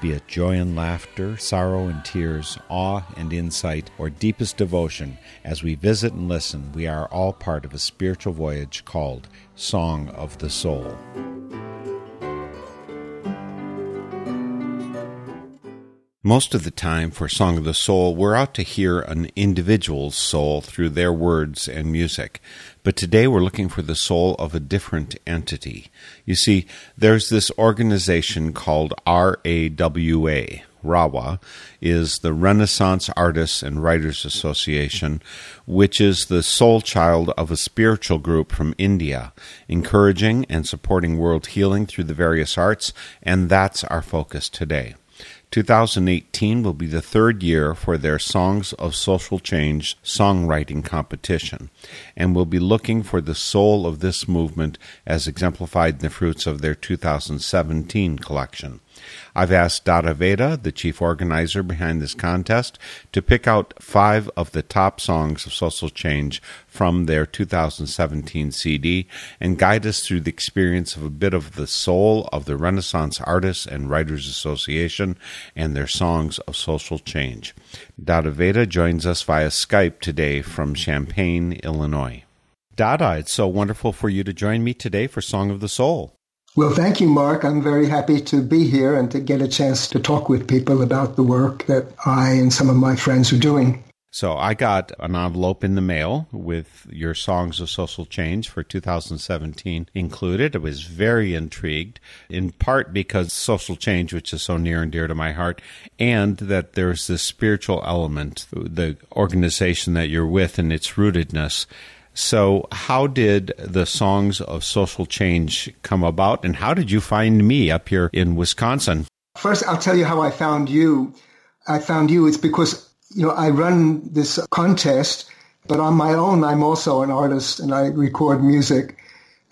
Be it joy and laughter, sorrow and tears, awe and insight, or deepest devotion, as we visit and listen, we are all part of a spiritual voyage called Song of the Soul. Most of the time for Song of the Soul, we're out to hear an individual's soul through their words and music. But today we're looking for the soul of a different entity. You see, there's this organization called RAWA. RAWA is the Renaissance Artists and Writers Association, which is the soul child of a spiritual group from India, encouraging and supporting world healing through the various arts, and that's our focus today. 2018 will be the third year for their Songs of Social Change songwriting competition, and will be looking for the soul of this movement as exemplified in the fruits of their 2017 collection. I've asked Dada Veda, the chief organizer behind this contest, to pick out five of the top songs of social change from their 2017 CD and guide us through the experience of a bit of the soul of the Renaissance Artists and Writers Association and their songs of social change. Dada Veda joins us via Skype today from Champaign, Illinois. Dada, it's so wonderful for you to join me today for Song of the Soul. Well, thank you, Mark. I'm very happy to be here and to get a chance to talk with people about the work that I and some of my friends are doing. So I got an envelope in the mail with your songs of social change for 2017 included. I was very intrigued, in part because social change, which is so near and dear to my heart, and that there's this spiritual element, the organization that you're with and its rootedness. So, how did the songs of social change come about, and how did you find me up here in Wisconsin? First, I'll tell you how I found you. I found you. It's because you know I run this contest, but on my own, I'm also an artist and I record music.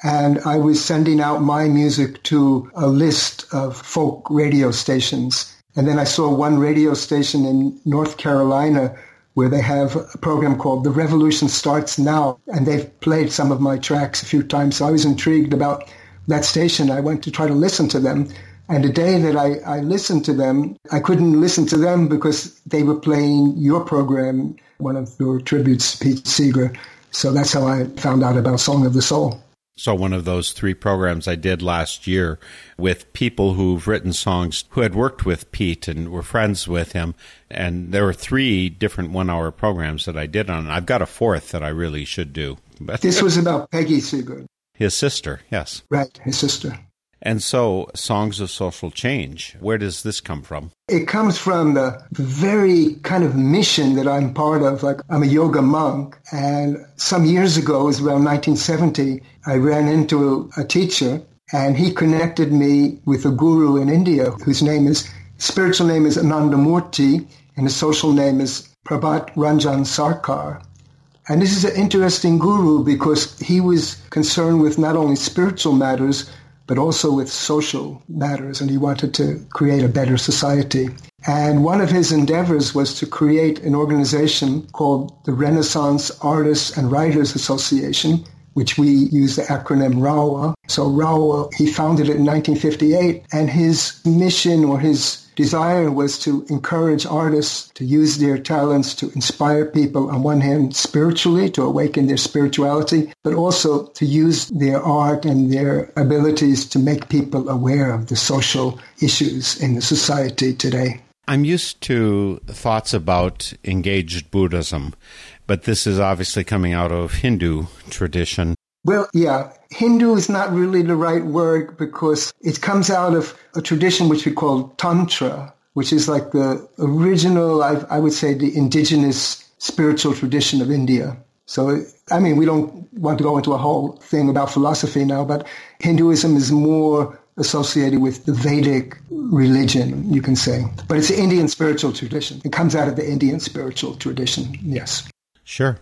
And I was sending out my music to a list of folk radio stations. And then I saw one radio station in North Carolina where they have a program called The Revolution Starts Now. And they've played some of my tracks a few times. So I was intrigued about that station. I went to try to listen to them. And the day that I, I listened to them, I couldn't listen to them because they were playing your program, one of your tributes, to Pete Seeger. So that's how I found out about Song of the Soul. So, one of those three programs I did last year with people who've written songs who had worked with Pete and were friends with him. And there were three different one hour programs that I did on. I've got a fourth that I really should do. But this was about Peggy Seeger. His sister, yes. Right, his sister. And so, Songs of Social Change, where does this come from? It comes from the very kind of mission that I'm part of. Like, I'm a yoga monk. And some years ago, it was around 1970, I ran into a, teacher and he connected me with a guru in India whose name is, spiritual name is Anandamurti and his social name is Prabhat Ranjan Sarkar. And this is an interesting guru because he was concerned with not only spiritual matters, but also with social matters, and he wanted to create a better society. And one of his endeavors was to create an organization called the Renaissance Artists and Writers Association, which we use the acronym RAWA. So RAWA, he founded it in 1958, and his mission or his desire was to encourage artists to use their talents to inspire people on one hand spiritually to awaken their spirituality but also to use their art and their abilities to make people aware of the social issues in the society today I'm used to thoughts about engaged Buddhism, but this is obviously coming out of Hindu tradition. Well, yeah, Hindu is not really the right word because it comes out of a tradition which we call Tantra, which is like the original, I, I would say, the indigenous spiritual tradition of India. So, I mean, we don't want to go into a whole thing about philosophy now, but Hinduism is more associated with the Vedic religion, you can say. But it's the Indian spiritual tradition. It comes out of the Indian spiritual tradition, yes. Sure.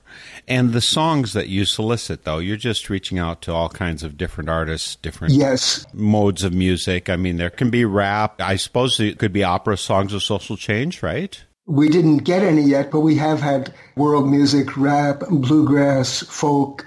And the songs that you solicit, though, you're just reaching out to all kinds of different artists, different Yes, modes of music. I mean, there can be rap. I suppose it could be opera, songs of social change, right? we didn't get any yet, but we have had world music, rap, bluegrass, folk,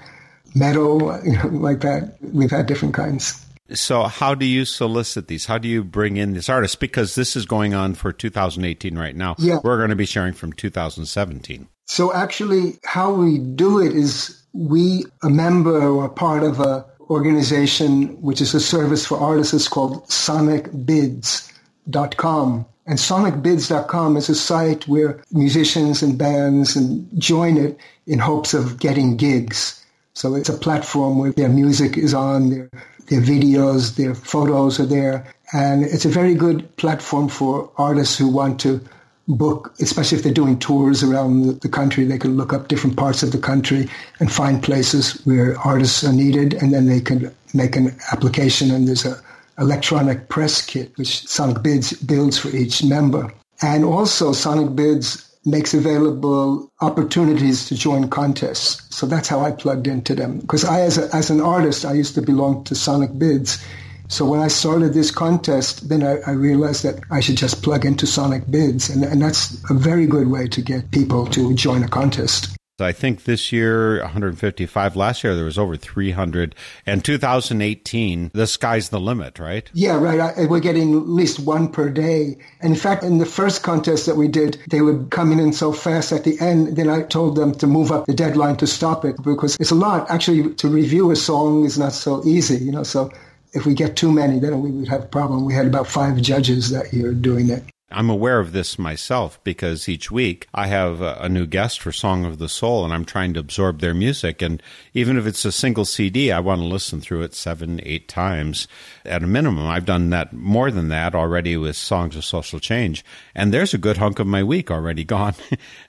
metal, you know, like that. We've had different kinds. So, how do you solicit these? How do you bring in these artists? Because this is going on for 2018 right now. Yeah. We're going to be sharing from 2017. So actually, how we do it is we, a member or part of a organization, which is a service for artists, it's called sonicbids.com. And sonicbids.com is a site where musicians and bands and join it in hopes of getting gigs. So it's a platform where their music is on, their, their videos, their photos are there. And it's a very good platform for artists who want to book, especially if they're doing tours around the- country, they can look up different parts of the country and find places where artists are needed, and then they can make an application. And there's a electronic press kit which Sonicbids builds for each member, and also Sonicbids makes available opportunities to join contests. So that's how I plugged into them. Because I, as, a, as an artist, I used to belong to Sonicbids. So when I started this contest, then I, I realized that I should just plug into Sonicbids. And, and that's a very good way to get people to join a contest. I think this year 155. Last year there was over 300. And 2018, the sky's the limit, right? Yeah, right. I, we're getting at least one per day. And in fact, in the first contest that we did, they were coming in so fast at the end. Then I told them to move up the deadline to stop it because it's a lot. Actually, to review a song is not so easy, you know. So if we get too many, then we would have a problem. We had about five judges that year doing it. I'm aware of this myself because each week I have a, new guest for Song of the Soul and I'm trying to absorb their music. And even if it's a single CD, I want to listen through it seven, eight times at a minimum. I've done that more than that already with Songs of Social Change. And there's a good hunk of my week already gone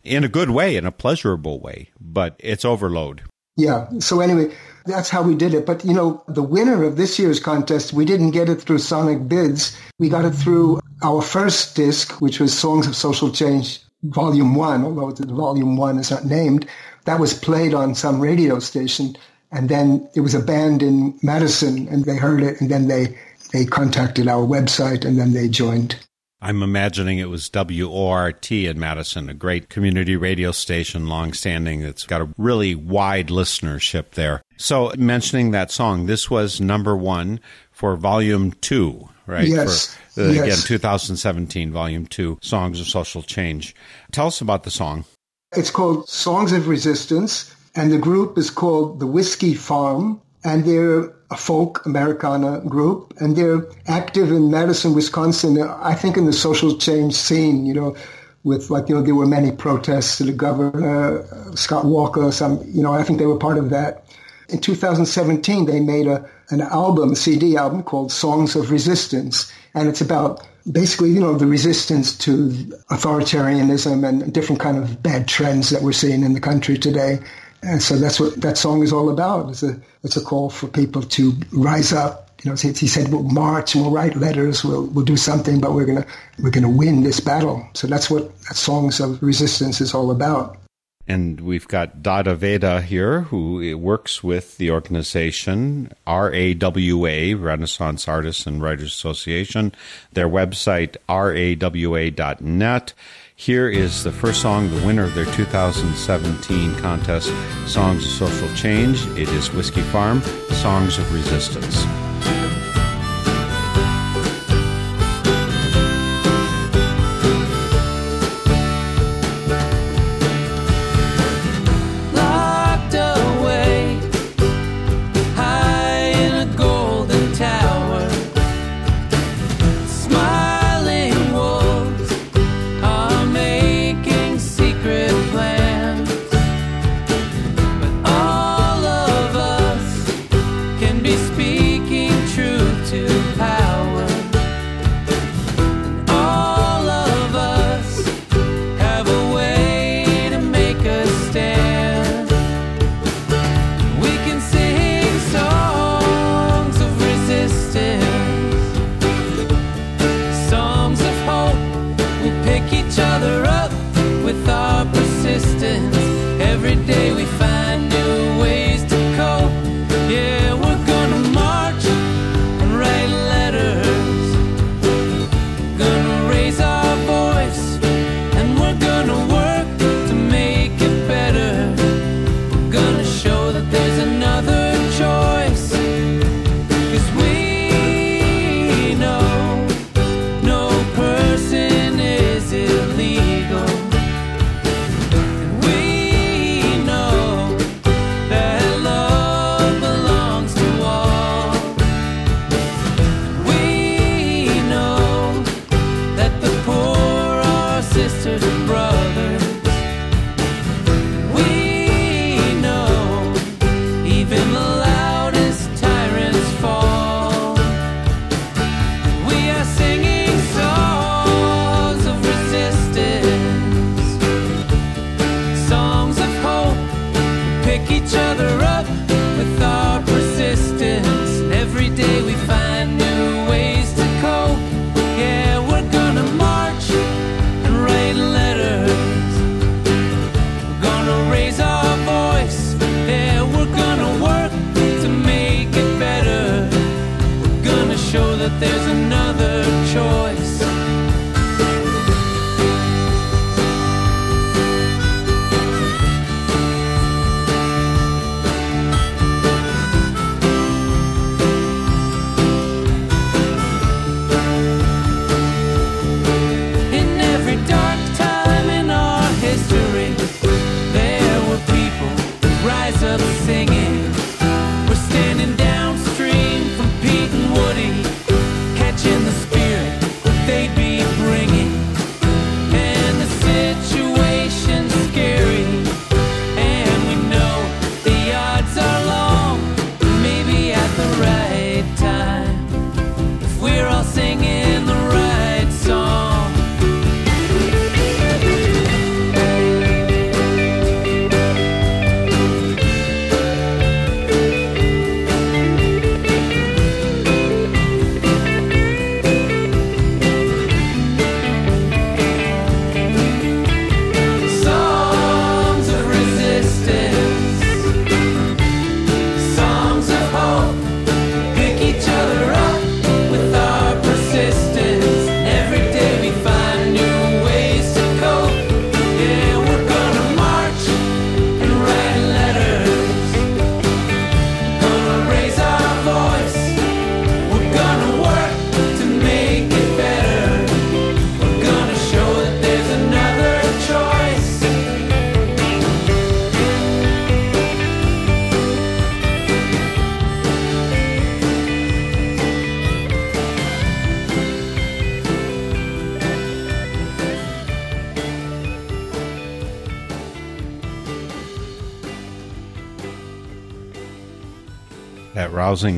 in a good way, in a pleasurable way, but it's overload. Yeah. So anyway, that's how we did it. But you know, the winner of this year's contest, we didn't get it through Sonicbids. We got it through our first disc, which was Songs of Social Change Volume 1, although the Volume 1 is not named. That was played on some radio station. And then it was a band in Madison and they heard it and then they, they contacted our website and then they joined. I'm imagining it was WORT in Madison, a great community radio station, long-standing, that's got a really wide listenership there. So, mentioning that song, this was number one for volume two, right? Yes. For, uh, Again, 2017, volume two, Songs of Social Change. Tell us about the song. It's called Songs of Resistance, and the group is called the Whiskey Farm, and they're a folk Americana group, and they're active in Madison, Wisconsin. I think in the social change scene, you know, with like you know there were many protests to the governor uh, Scott Walker. Some you know I think they were part of that. In 2017, they made a an album, a CD album called Songs of Resistance, and it's about basically, you know, the resistance to authoritarianism and different kind of bad trends that we're seeing in the country today. And so that's what that song is all about. It's a it's a call for people to rise up. You know, he said we'll march we'll write letters, we'll we'll do something, but we're gonna we're gonna win this battle. So that's what that songs of resistance is all about. And we've got Dada Veda here, who works with the organization RAWA, Renaissance Artists and Writers Association, their website, rawa.net. Here is the first song, the winner of their 2017 contest, Songs of Social Change. It is Whiskey Farm, Songs of Resistance.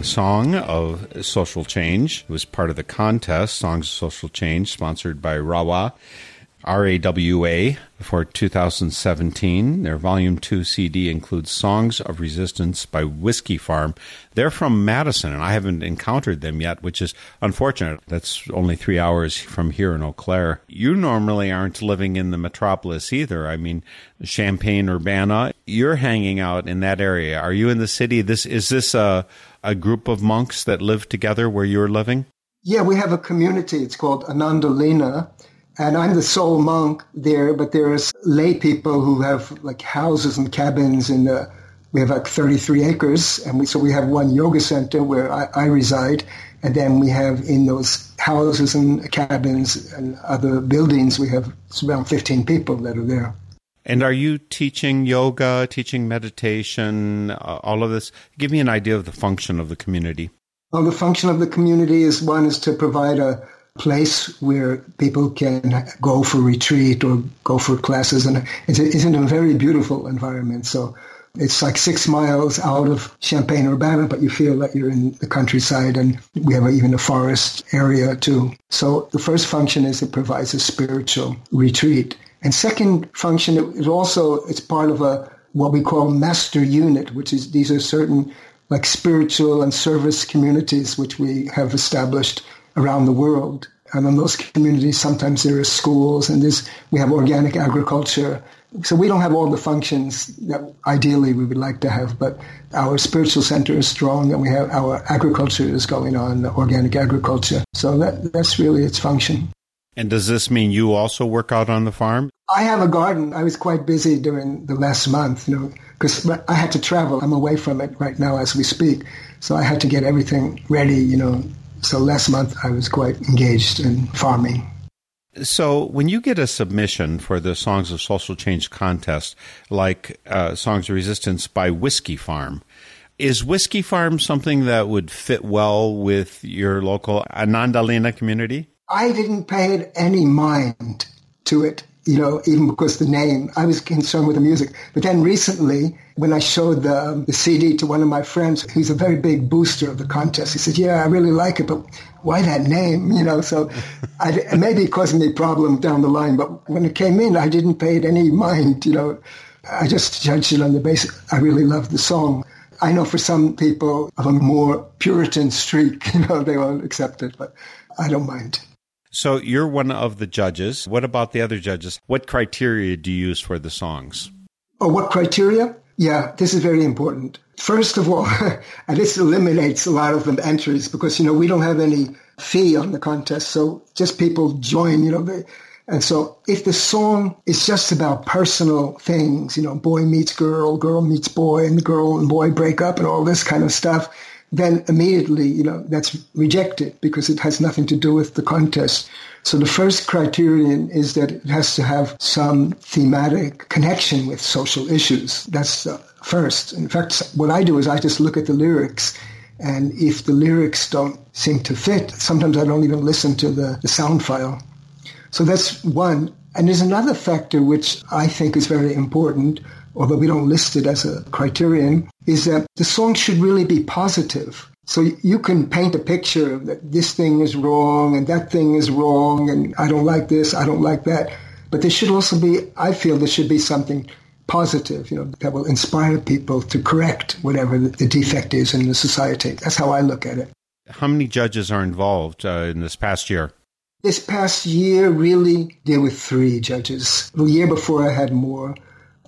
Song of social change. Was part of the contest, Songs of Social Change, sponsored by RAWA, R-A-W-A, for 2017. Their Volume 2 CD includes Songs of Resistance by Whiskey Farm. They're from Madison, and I haven't encountered them yet, which is unfortunate. That's only three hours from here in Eau Claire. You normally aren't living in the metropolis either. I mean, Champaign, Urbana, you're hanging out in that area. Are you in the city? This Is this a, a group of monks that live together where you're living? Yeah, we have a community. It's called Anandalina. And I'm the sole monk there, but there's lay people who have like houses and cabins in the, we have like 33 acres. And we, so we have one yoga center where I, I reside. And then we have in those houses and cabins and other buildings, we have around 15 people that are there. And are you teaching yoga, teaching meditation, uh, all of this? Give me an idea of the function of the community. Well, the function of the community is one is to provide a place where people can go for retreat or go for classes, and it's, it's in a very beautiful environment. So it's like six miles out of Champaign Urbana, but you feel that you're in the countryside, and we have even a forest area too. So the first function is it provides a spiritual retreat, and second function it also it's part of a what we call master unit, which is these are certain like spiritual and service communities which we have established around the world. And in those communities, sometimes there are schools and there's, we have organic agriculture. So we don't have all the functions that ideally we would like to have, but our spiritual center is strong and we have our agriculture is going on, organic agriculture. So that, that's really its function. And does this mean you also work out on the farm? I have a garden. I was quite busy during the last month, you know, because I had to travel. I'm away from it right now as we speak. So I had to get everything ready, you know. So last month I was quite engaged in farming. So, when you get a submission for the Songs of Social Change contest, like uh, Songs of Resistance by Whiskey Farm, is Whiskey Farm something that would fit well with your local Anandalina community? I didn't pay any mind to it, you know, even because the name, I was concerned with the music. But then recently, when I showed the, um, the CD to one of my friends, who's a very big booster of the contest, he said, yeah, I really like it, but why that name, you know? So I, maybe it caused me a problem down the line, but when it came in, I didn't pay it any mind, you know. I just judged it on the basis I really love the song. I know for some people of a more Puritan streak, you know, they won't accept it, but I don't mind. So you're one of the judges. What about the other judges? What criteria do you use for the songs? Oh, what criteria? Yeah, this is very important. First of all, and this eliminates a lot of the entries because, you know, we don't have any fee on the contest. So just people join, you know, they, and so if the song is just about personal things, you know, boy meets girl, girl meets boy, and girl and boy break up and all this kind of stuff, then immediately, you know, that's rejected because it has nothing to do with the contest. So the first criterion is that it has to have some thematic connection with social issues. That's the first. In fact, what I do is I just look at the lyrics and if the lyrics don't seem to fit, sometimes I don't even listen to the, the sound file. So that's one. And there's another factor which I think is very important, although we don't list it as a criterion, is that the song should really be positive. So you can paint a picture that this thing is wrong and that thing is wrong and I don't like this, I don't like that. But there should also be, I feel there should be something positive, you know, that will inspire people to correct whatever the defect is in the society. That's how I look at it. How many judges are involved uh, in this past year? This past year, really, there were three judges. The year before, I had more.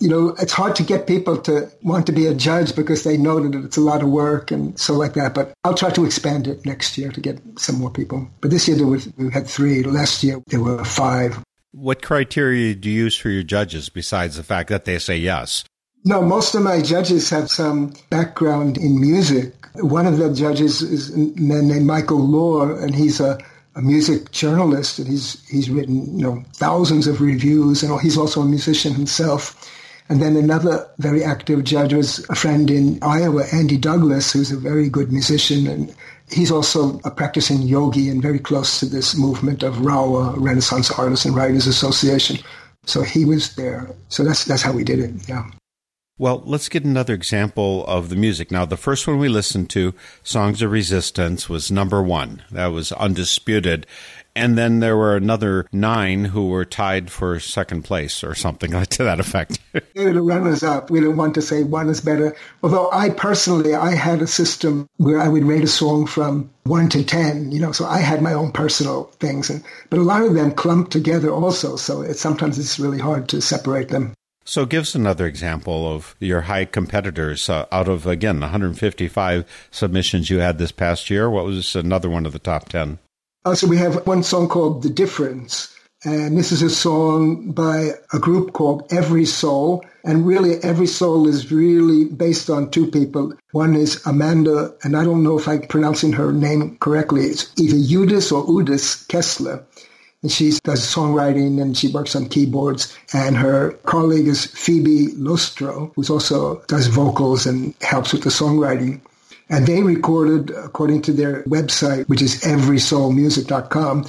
You know, it's hard to get people to want to be a judge because they know that it's a lot of work and so like that. But I'll try to expand it next year to get some more people. But this year, there was, we had three. Last year, there were five. What criteria do you use for your judges besides the fact that they say yes? No, most of my judges have some background in music. One of the judges is a man named Michael Lohr, and he's a, a music journalist, and he's he's written you know thousands of reviews, and he's also a musician himself. And then another very active judge was a friend in Iowa, Andy Douglas, who's a very good musician, and he's also a practicing yogi and very close to this movement of RAWA, Renaissance Artists and Writers Association. So he was there. So that's that's how we did it. Yeah. Well, let's get another example of the music. Now, the first one we listened to, Songs of Resistance, was number one. That was undisputed. And then there were another nine who were tied for second place or something like to that effect. The runners up. We don't want to say one is better. Although I personally, I had a system where I would rate a song from one to 10, you know, so I had my own personal things. And, but a lot of them clumped together also. So it, sometimes it's really hard to separate them. So, give us another example of your high competitors. Uh, out of, again, 155 submissions you had this past year, what was another one of the top 10? Uh, also, we have one song called The Difference. And this is a song by a group called Every Soul. And really, Every Soul is really based on two people. One is Amanda, and I don't know if I'm pronouncing her name correctly. It's either Udis or Udis Kessler. And she does songwriting and she works on keyboards. And her colleague is Phoebe Lostroh, who also does vocals and helps with the songwriting. And they recorded, according to their website, which is everysoulmusic.com,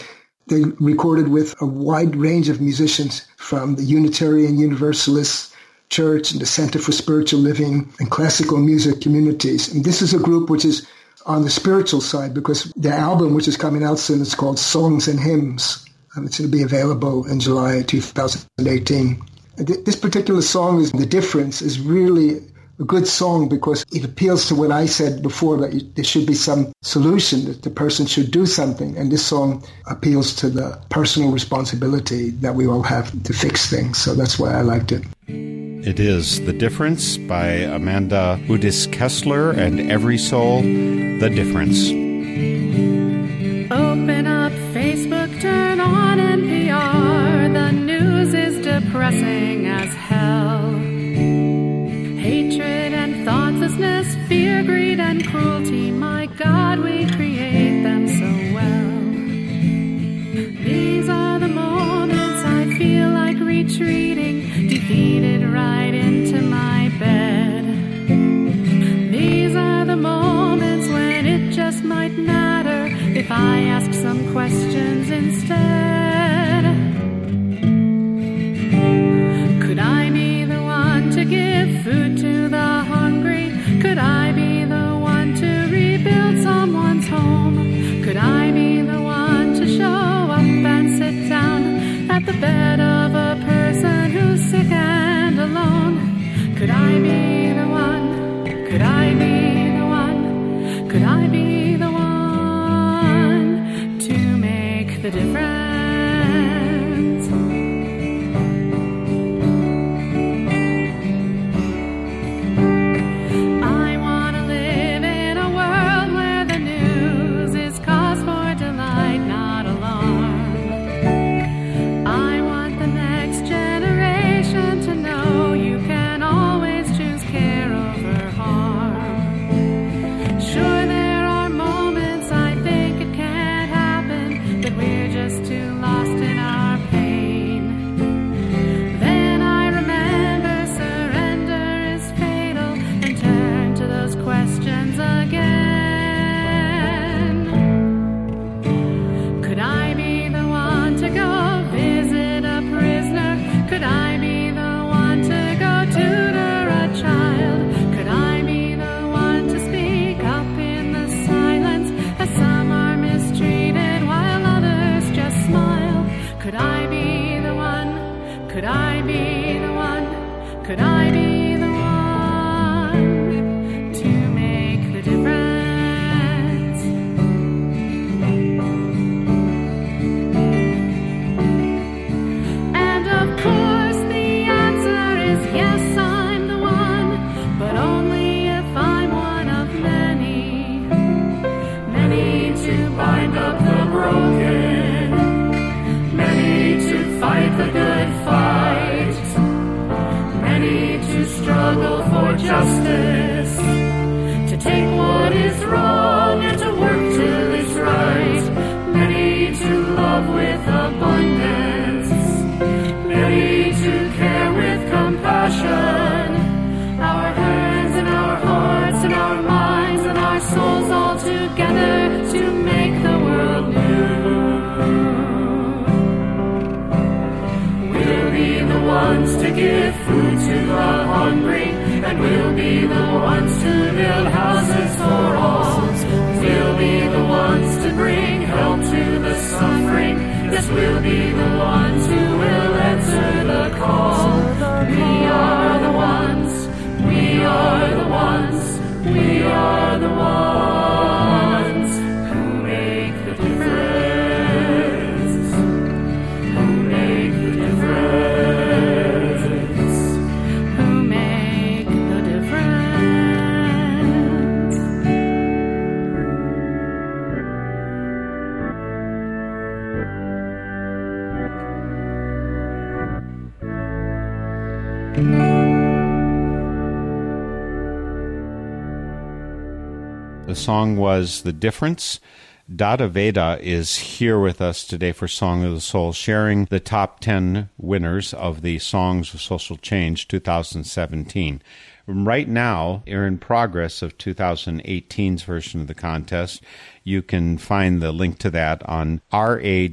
they recorded with a wide range of musicians from the Unitarian Universalist Church and the Center for Spiritual Living and classical music communities. And this is a group which is on the spiritual side because their album, which is coming out soon, is called Songs and Hymns. Um, it's going to be available in July 2018. This particular song is the difference is really a good song because it appeals to what I said before that there should be some solution that the person should do something, and this song appeals to the personal responsibility that we all have to fix things. So that's why I liked it. It is The Difference by Amanda Udis Kessler and Every Soul, The Difference. Cruelty. My God, we create them so well. These are the moments I feel like retreating, defeated right into my bed. These are the moments when it just might matter if I ask some questions instead. The bed song was The Difference. Dada Veda is here with us today for Song of the Soul, sharing the top 10 winners of the Songs of Social Change 2017. Right now, you're in progress of 2018's version of the contest. You can find the link to that on RAWA,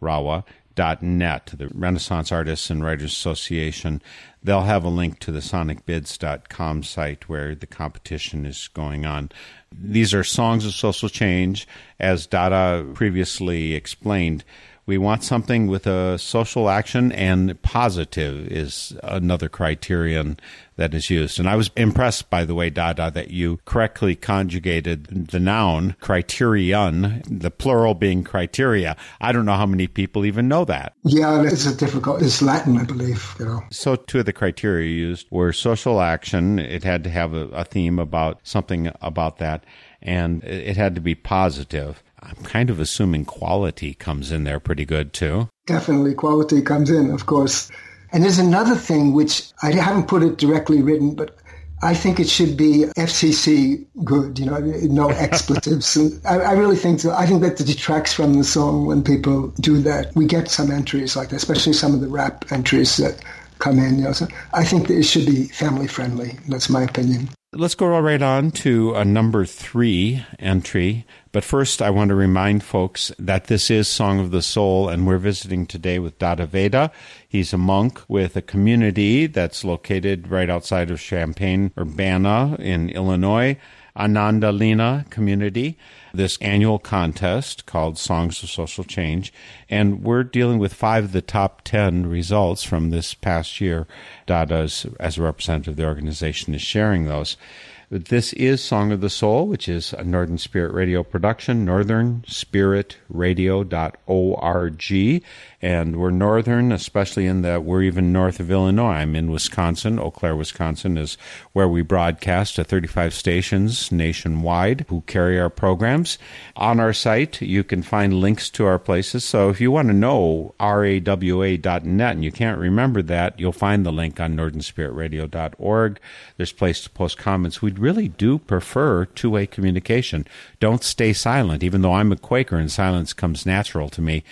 Rawa, net, the Renaissance Artists and Writers Association. They'll have a link to the sonicbids.com site where the competition is going on. These are songs of social change. As Dada previously explained, we want something with a social action and positive is another criterion that is used. And I was impressed, by the way, Dada, that you correctly conjugated the noun criterion, the plural being criteria. I don't know how many people even know that. Yeah, it's a difficult. It's Latin, I believe. You know. So, two of the criteria used were social action. It had to have a, a theme about something about that, and it it had to be positive. I'm kind of assuming quality comes in there pretty good too. Definitely, quality comes in, of course. And there's another thing which I haven't put it directly written, but I think it should be FCC good, you know, no expletives. and I, I really think so. I think that detracts from the song when people do that. We get some entries like that, especially some of the rap entries that come in. You know, so I think that it should be family friendly. That's my opinion. Let's go right on to a number three entry. But first, I want to remind folks that this is Song of the Soul, and we're visiting today with Dada Veda. He's a monk with a community that's located right outside of Champaign, Urbana in Illinois. Ananda Lina community this annual contest called Songs of Social Change. And we're dealing with five of the top 10 results from this past year. Dada, as, as a representative of the organization, is sharing those. This is Song of the Soul, which is a Northern Spirit Radio production, northernspiritradio.org. And we're northern, especially in that we're even north of Illinois. I'm in Wisconsin. Eau Claire, Wisconsin is where we broadcast to 35 stations nationwide who carry our programs. On our site, you can find links to our places. So if you want to know rawa.net and you can't remember that, you'll find the link on northernspiritradio.org. There's place to post comments. We really do prefer two way communication. Don't stay silent, even though I'm a Quaker and silence comes natural to me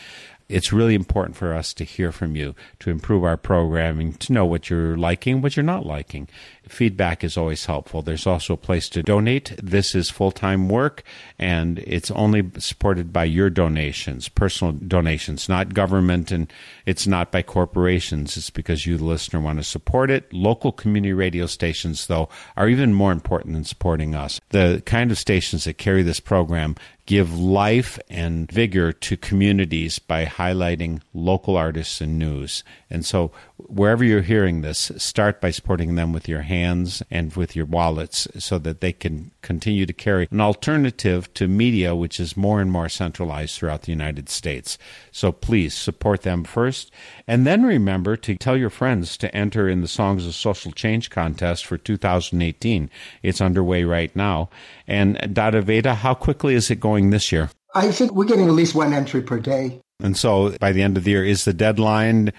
it's really important for us to hear from you, to improve our programming, to know what you're liking, what you're not liking. Feedback is always helpful. There's also a place to donate. This is full time work, and it's only supported by your donations, personal donations, not government, and it's not by corporations. It's because you, the listener, want to support it. Local community radio stations, though, are even more important than supporting us. The kind of stations that carry this program give life and vigor to communities by highlighting local artists and news. And so, wherever you're hearing this, start by supporting them with your hands and with your wallets so that they can continue to carry an alternative to media, which is more and more centralized throughout the United States. So, please support them first. And then remember to tell your friends to enter in the Songs of Social Change contest for 2018. It's underway right now. And Dada Veda, how quickly is it going this year? I think we're getting at least one entry per day. And so by the end of the year, is the deadline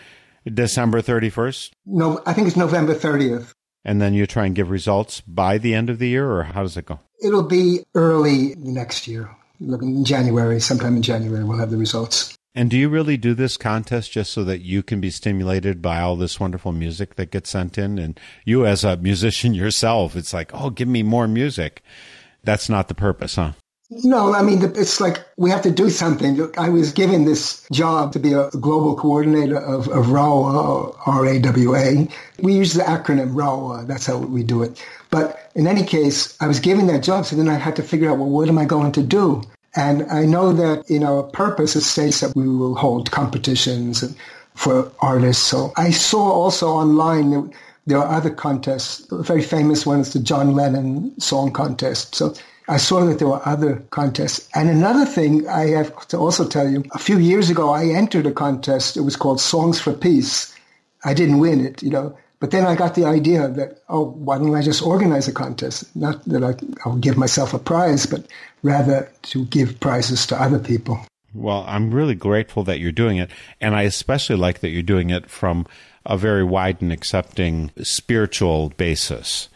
December 31st? No, I think it's November 30th. And then you try and give results by the end of the year, or how does it go? It'll be early next year. Looking in January, sometime in January, we'll have the results. And do you really do this contest just so that you can be stimulated by all this wonderful music that gets sent in? And you, as a musician yourself, it's like, oh, give me more music. That's not the purpose, huh? No, I mean, it's like we have to do something. I was given this job to be a global coordinator of, of RAWA, R-A-W-A. We use the acronym RAWA. That's how we do it. But in any case, I was given that job. So then I had to figure out, well, what am I going to do? And I know that in our purpose, it states that we will hold competitions for artists. So I saw also online there are other contests. A very famous one is the John Lennon Song Contest. So I saw that there were other contests. And another thing I have to also tell you, a few years ago, I entered a contest. It was called Songs for Peace. I didn't win it, you know. But then I got the idea that, oh, why don't I just organize a contest? Not that I, I'll give myself a prize, but rather to give prizes to other people. Well, I'm really grateful that you're doing it. And I especially like that you're doing it from a very wide and accepting spiritual basis.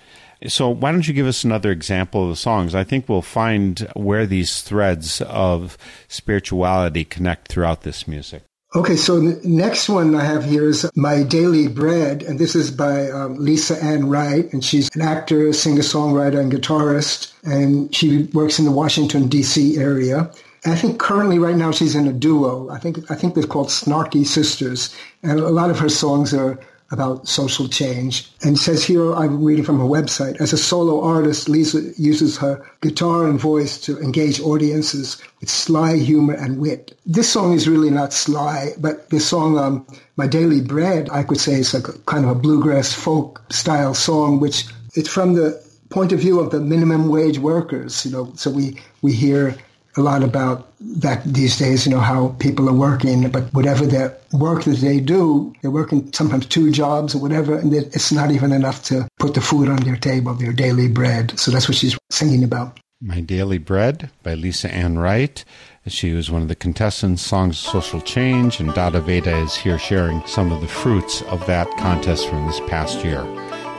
So, why don't you give us another example of the songs? I think we'll find where these threads of spirituality connect throughout this music. Okay, so the next one I have here is My Daily Bread, and this is by um, Lisa Ann Wright, and she's an actor, singer-songwriter, and guitarist, and she works in the Washington, D.C. area. And I think currently, right now, she's in a duo. I think I think they're called Snarky Sisters, and a lot of her songs are about social change. And says here, I'm reading from her website, as a solo artist, Lisa uses her guitar and voice to engage audiences with sly humor and wit. This song is really not sly, but the song, um, My Daily Bread, I could say is like a kind of a bluegrass folk style song, which it's from the point of view of the minimum wage workers, you know, so we, we hear a lot about that these days, you know, how people are working, but whatever their work that they do, they're working sometimes two jobs or whatever, and it's not even enough to put the food on their table, their daily bread. So that's what she's singing about. My Daily Bread by Lisa Ann Wright. She was one of the contestants, Songs of Social Change, and Dada Veda is here sharing some of the fruits of that contest from this past year.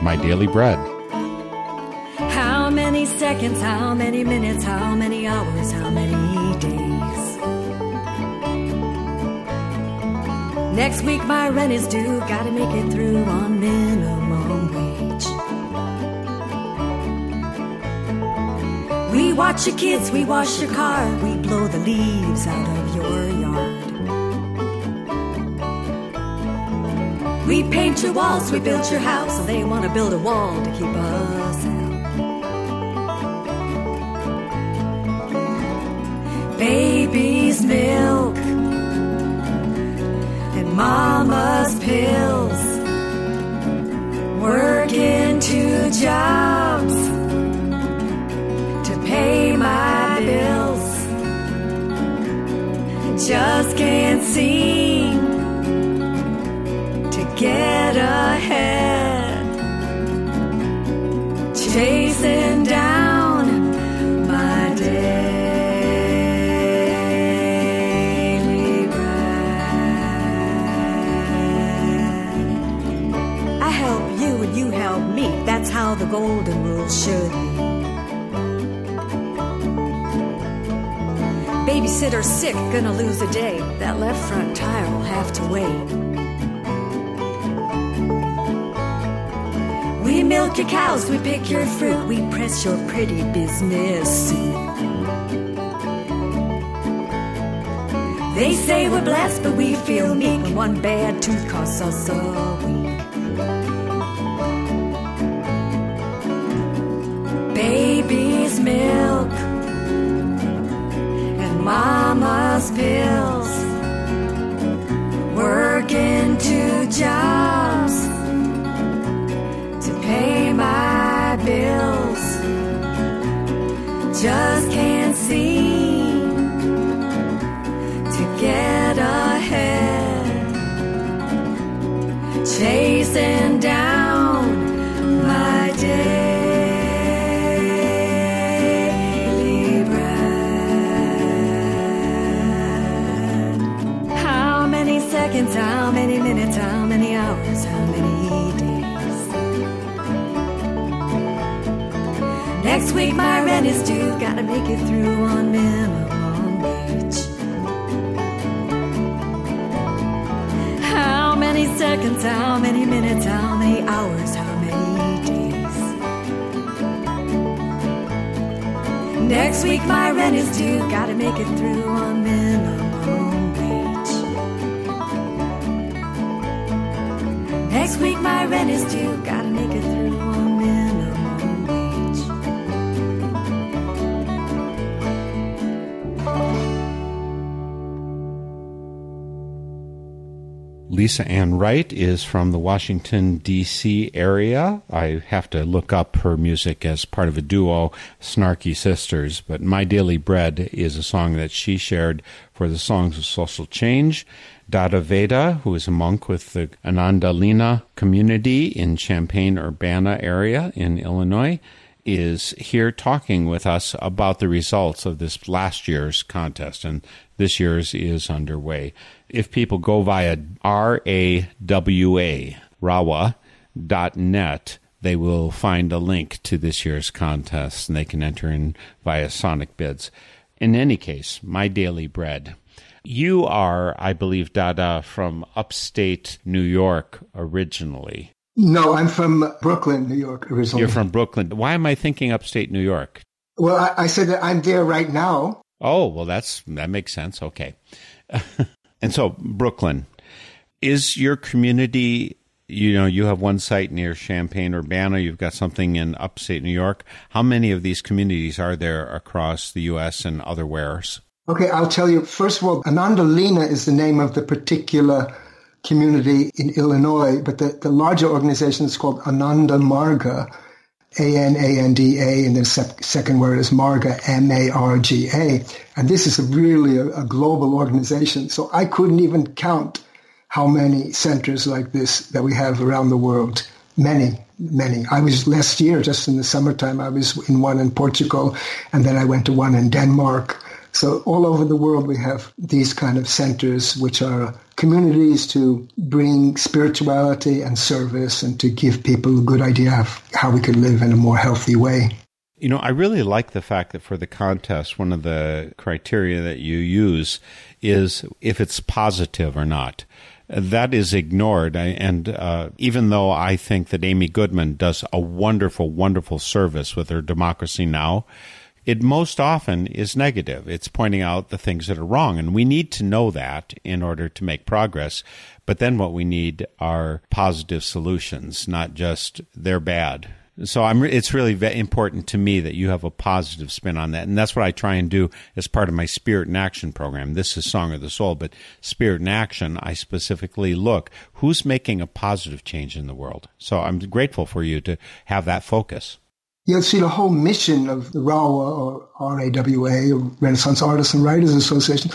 My Daily Bread. How many seconds, how many minutes, how many hours, how many days? Next week my rent is due, gotta make it through on minimum wage. We watch your kids, we wash your car, we blow the leaves out of your yard. We paint your walls, we build your house, so they wanna build a wall to keep us out. baby's milk and mama's pills. Golden rule should be. Babysitter sick, gonna lose a day. That left front tire will have to wait. We milk your cows, we pick your fruit, we press your pretty business. They say we're blessed, but we feel meek one bad tooth costs us a week. Milk and mama's pills, working two jobs to pay my bills. Just can't Next week my rent is due, gotta make it through on minimum wage. How many seconds, how many minutes, how many hours, how many days? Next week my rent is due, gotta make it through on minimum wage. Next week my rent is due, gotta make it through Lisa Ann Wright is from the Washington, D.C. area. I have to look up her music as part of a duo, Snarky Sisters, but My Daily Bread is a song that she shared for the Songs of Social Change. Dada Veda, who is a monk with the Anandalina community in Champaign Urbana area in Illinois, is here talking with us about the results of this last year's contest, and this year's is underway. If people go via R-A-W-A, rawa.net, they will find a link to this year's contest, and they can enter in via Sonicbids. In any case, My Daily Bread. You are, I believe, Dada, from upstate New York originally. No, I'm from Brooklyn, New York, originally. You're from Brooklyn. Why am I thinking upstate New York? Well, I, I said that I'm there right now. Oh, well, that's that makes sense. Okay, and so Brooklyn is your community. You know, you have one site near Champaign Urbana. You've got something in upstate New York. How many of these communities are there across the U.S. and other wheres? Okay, I'll tell you. First of all, Anandalina is the name of the particular community in Illinois, but the, the larger organization is called Ananda Marga, A-N-A-N-D-A, and the sec- second word is Marga, M-A-R-G-A. And this is a really a, a global organization. So I couldn't even count how many centers like this that we have around the world. Many, many. I was last year, just in the summertime, I was in one in Portugal, and then I went to one in Denmark. So all over the world, we have these kind of centers, which are communities to bring spirituality and service and to give people a good idea of how we could live in a more healthy way. You know, I really like the fact that for the contest, one of the criteria that you use is if it's positive or not. That is ignored. And uh, even though I think that Amy Goodman does a wonderful, wonderful service with her Democracy Now!, it most often is negative. It's pointing out the things that are wrong. And we need to know that in order to make progress. But then what we need are positive solutions, not just they're bad. So I'm. It's really important to me that you have a positive spin on that, and that's what I try and do as part of my Spirit in Action program. This is Song of the Soul, but Spirit in Action, I specifically look who's making a positive change in the world. So I'm grateful for you to have that focus. You'll see the whole mission of the RAWA or RAWA, or Renaissance Artists and Writers Association,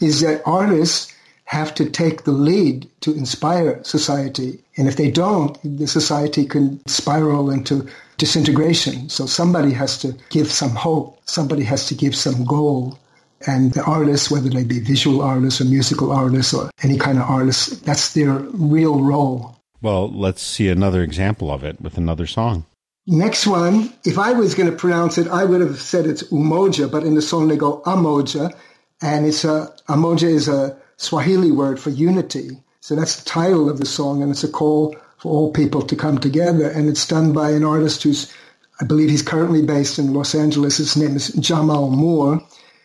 is that artists have to take the lead to inspire society. And if they don't, the society can spiral into disintegration. So somebody has to give some hope. Somebody has to give some goal. And the artists, whether they be visual artists or musical artists or any kind of artists, that's their real role. Well, let's see another example of it with another song. Next one, if I was going to pronounce it, I would have said it's Umoja, but in the song they go Amoja, and it's a Amoja is a Swahili word for unity. So that's the title of the song, and it's a call for all people to come together. And it's done by an artist who's, I believe, he's currently based in Los Angeles. His name is Jamal Moore.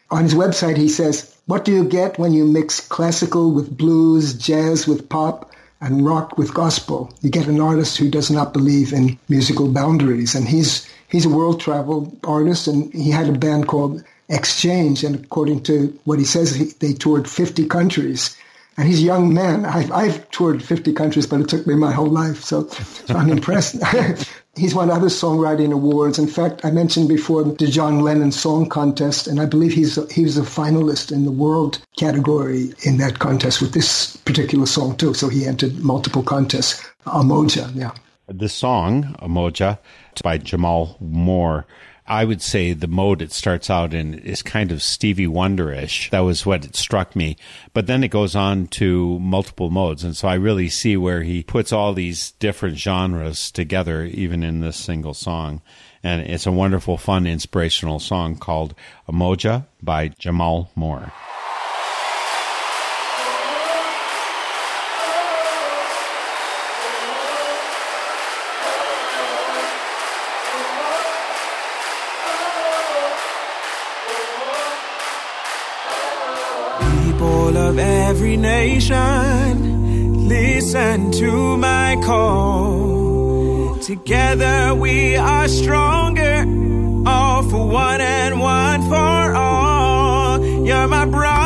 On his website, he says, "What do you get when you mix classical with blues, jazz with pop?" And rock with gospel. You get an artist who does not believe in musical boundaries. And he's he's a world travel artist, and he had a band called Exchange. And according to what he says, he, they toured 50 countries. And he's a young man. I've, I've toured 50 countries, but it took me my whole life, so, so I'm impressed. he's won other songwriting awards. In fact, I mentioned before the John Lennon Song Contest, and I believe he's a, he was a finalist in the world category in that contest with this particular song too. So he entered multiple contests. Amoja, yeah. The song Amoja by Jamal Moore. I would say the mode it starts out in is kind of Stevie Wonderish. That was what struck me. But then it goes on to multiple modes. And so I really see where he puts all these different genres together, even in this single song. And it's a wonderful, fun, inspirational song called Amoja by Jamal Moore. People of every nation, listen to my call. Together we are stronger, all for one and one for all. You're my brother,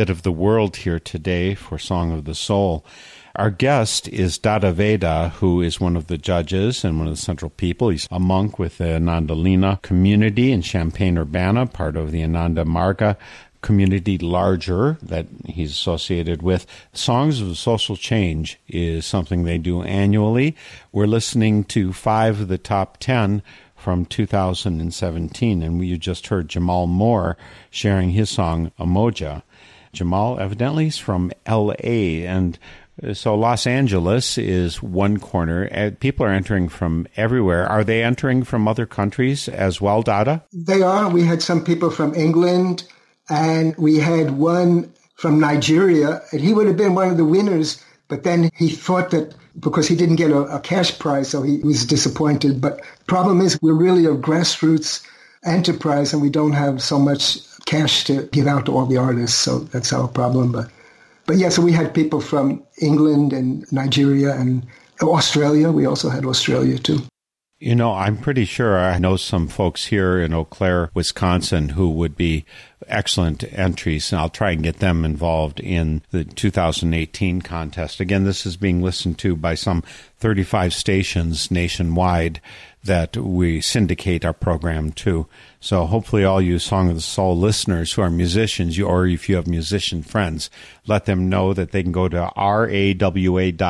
bit of the world here today for Song of the Soul. Our guest is Dada Veda, who is one of the judges and one of the central people. He's a monk with the Anandalina community in Champaign Urbana, part of the Ananda Marga community larger that he's associated with. Songs of Social Change is something they do annually. We're listening to five of the top ten from 2017, and you just heard Jamal Moore sharing his song Amoja. Jamal evidently is from L.A. and so Los Angeles is one corner. Uh, People are entering from everywhere. Are they entering from other countries as well, Dada? They are. We had some people from England, and we had one from Nigeria, and he would have been one of the winners. But then he thought that because he didn't get a, a cash prize, so he was disappointed. But problem is, we're really a grassroots enterprise, and we don't have so much cash to give out to all the artists. So that's our problem. But but yeah, so we had people from England and Nigeria and Australia. We also had Australia too. You know, I'm pretty sure I know some folks here in Eau Claire, Wisconsin, who would be excellent entries, and I'll try and get them involved in the 2018 contest. Again, this is being listened to by some 35 stations nationwide that we syndicate our program to. So hopefully all you Song of the Soul listeners who are musicians, you, or if you have musician friends, let them know that they can go to rawa.net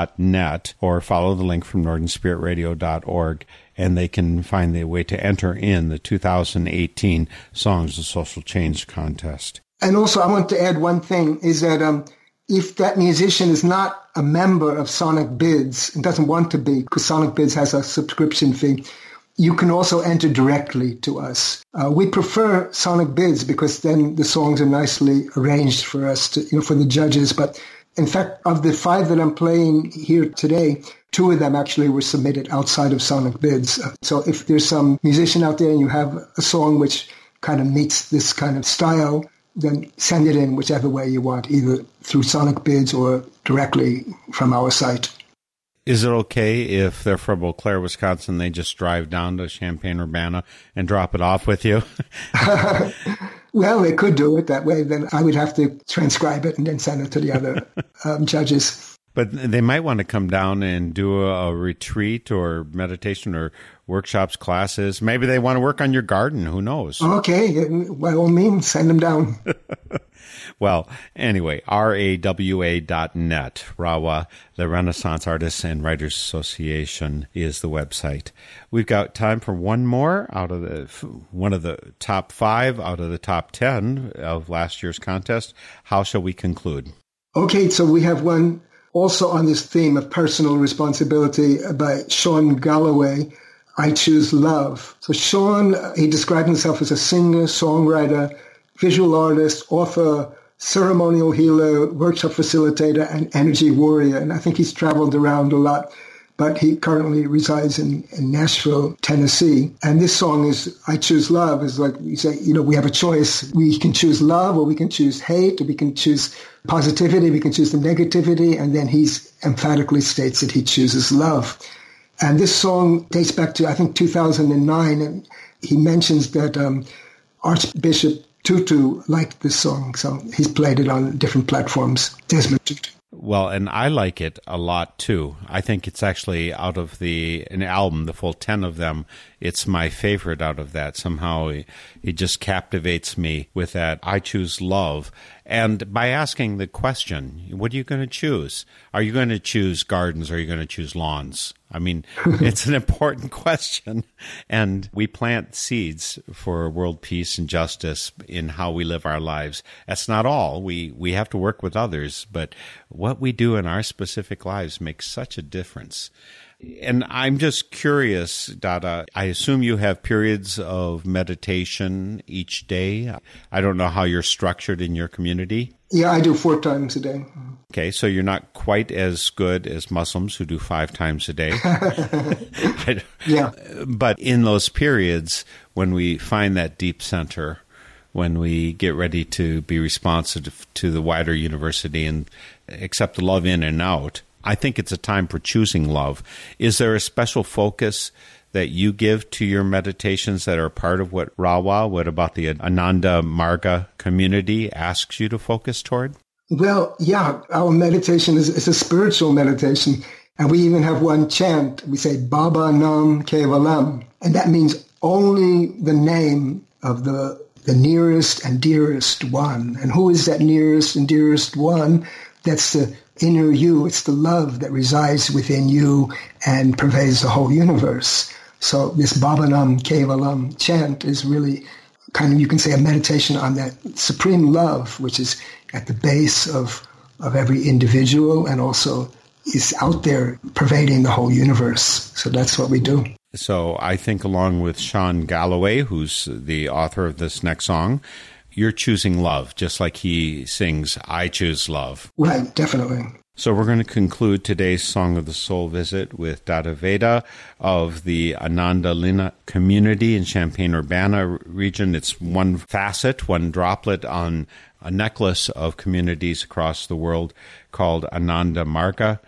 or follow the link from northernspiritradio.org and they can find the way to enter in the 2018 Songs of Social Change contest. And also, I want to add one thing is that um, if that musician is not a member of Sonicbids and doesn't want to be, because Sonicbids has a subscription fee, you can also enter directly to us. Uh, we prefer Sonicbids because then the songs are nicely arranged for us to, you know, for the judges. But in fact, of the five that I'm playing here today, two of them actually were submitted outside of Sonicbids. Uh, So if there's some musician out there and you have a song which kind of meets this kind of style, then send it in whichever way you want, either through Sonicbids or directly from our site. Is it okay if they're from Eau Claire, Wisconsin, they just drive down to Champaign Urbana and drop it off with you? Well, they could do it that way. Then I would have to transcribe it and then send it to the other um, judges. But they might want to come down and do a, a retreat or meditation or workshops, classes. Maybe they want to work on your garden. Who knows? Okay, by all means, send them down. Well, anyway, rawa dot net. Rawa, the Renaissance Artists and Writers Association, is the website. We've got time for one more out of the one of the top five out of the top ten of last year's contest. How shall we conclude? Okay, so we have one also on this theme of personal responsibility by Sean Galloway. I choose love. So Sean, he described himself as a singer, songwriter, visual artist, author, ceremonial healer, workshop facilitator, and energy warrior. And I think he's traveled around a lot, but he currently resides in, in Nashville, Tennessee. And this song is I Choose Love is like you say, you know, we have a choice. We can choose love or we can choose hate or we can choose positivity, we can choose the negativity. And then he emphatically states that he chooses love. And this song dates back to, I think, 2009. And he mentions that um, Archbishop Tutu liked this song. So he's played it on different platforms. Desmond Tutu. Well, and I like it a lot too. I think it's actually out of the an album, the full ten of them. It's my favorite out of that. Somehow, he just captivates me with that. I choose love, and by asking the question, "What are you going to choose? Are you going to choose gardens? Or are you going to choose lawns?" I mean, it's an important question, and we plant seeds for world peace and justice in how we live our lives. That's not all. We we have to work with others, but what we do in our specific lives makes such a difference. And I'm just curious, Dada. I assume you have periods of meditation each day. I don't know how you're structured in your community. Yeah, I do four times a day. Okay, so you're not quite as good as Muslims who do five times a day. Yeah. but in those periods when we find that deep center, when we get ready to be responsive to the wider university and accept the love in and out, I think it's a time for choosing love. Is there a special focus that you give to your meditations that are part of what Rawa, what about the Ananda Marga community asks you to focus toward? Well, yeah, our meditation is, is a spiritual meditation. And we even have one chant. We say Baba Nam Kevalam. And that means only the name of the, the nearest and dearest one. And who is that nearest and dearest one? That's the inner you. It's the love that resides within you and pervades the whole universe. So this Baba Nam Kevalam chant is really kind of, you can say, a meditation on that supreme love, which is at the base of, of every individual and also is out there pervading the whole universe. So that's what we do. So I think, along with Sean Galloway, who's the author of this next song, you're choosing love, just like he sings, I choose love. Right, definitely. So we're going to conclude today's Song of the Soul visit with Dada Veda of the Ananda Lina community in Champaign-Urbana region. It's one facet, one droplet on a necklace of communities across the world called Ananda Marga.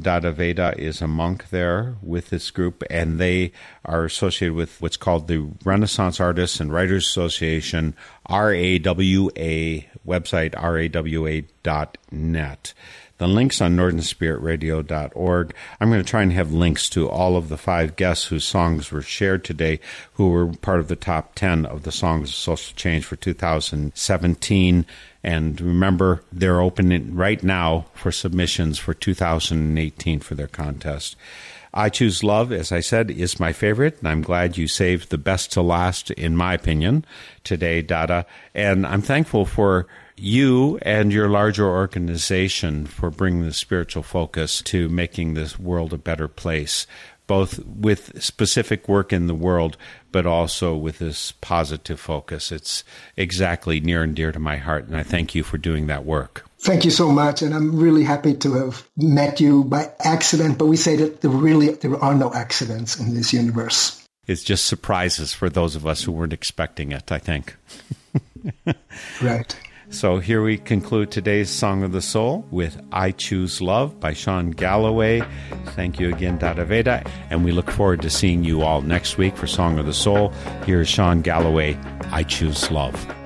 Dada Veda is a monk there with this group, and they are associated with what's called the Renaissance Artists and Writers Association, RAWA website, rawa.net. The links on northernspiritradio.org. I'm going to try and have links to all of the five guests whose songs were shared today, who were part of the top 10 of the Songs of Social Change for 2017. And remember, they're open right now for submissions for 2018 for their contest. I Choose Love, as I said, is my favorite, and I'm glad you saved the best to last, in my opinion, today, Dada. And I'm thankful for you and your larger organization for bringing the spiritual focus to making this world a better place, both with specific work in the world, but also with this positive focus. It's exactly near and dear to my heart, and I thank you for doing that work. Thank you so much, and I'm really happy to have met you by accident. But we say that there really there are no accidents in this universe. It's just surprises for those of us who weren't expecting it. I think. Right. So here we conclude today's Song of the Soul with I Choose Love by Sean Galloway. Thank you again, Dada Veda. And we look forward to seeing you all next week for Song of the Soul. Here's Sean Galloway, I Choose Love.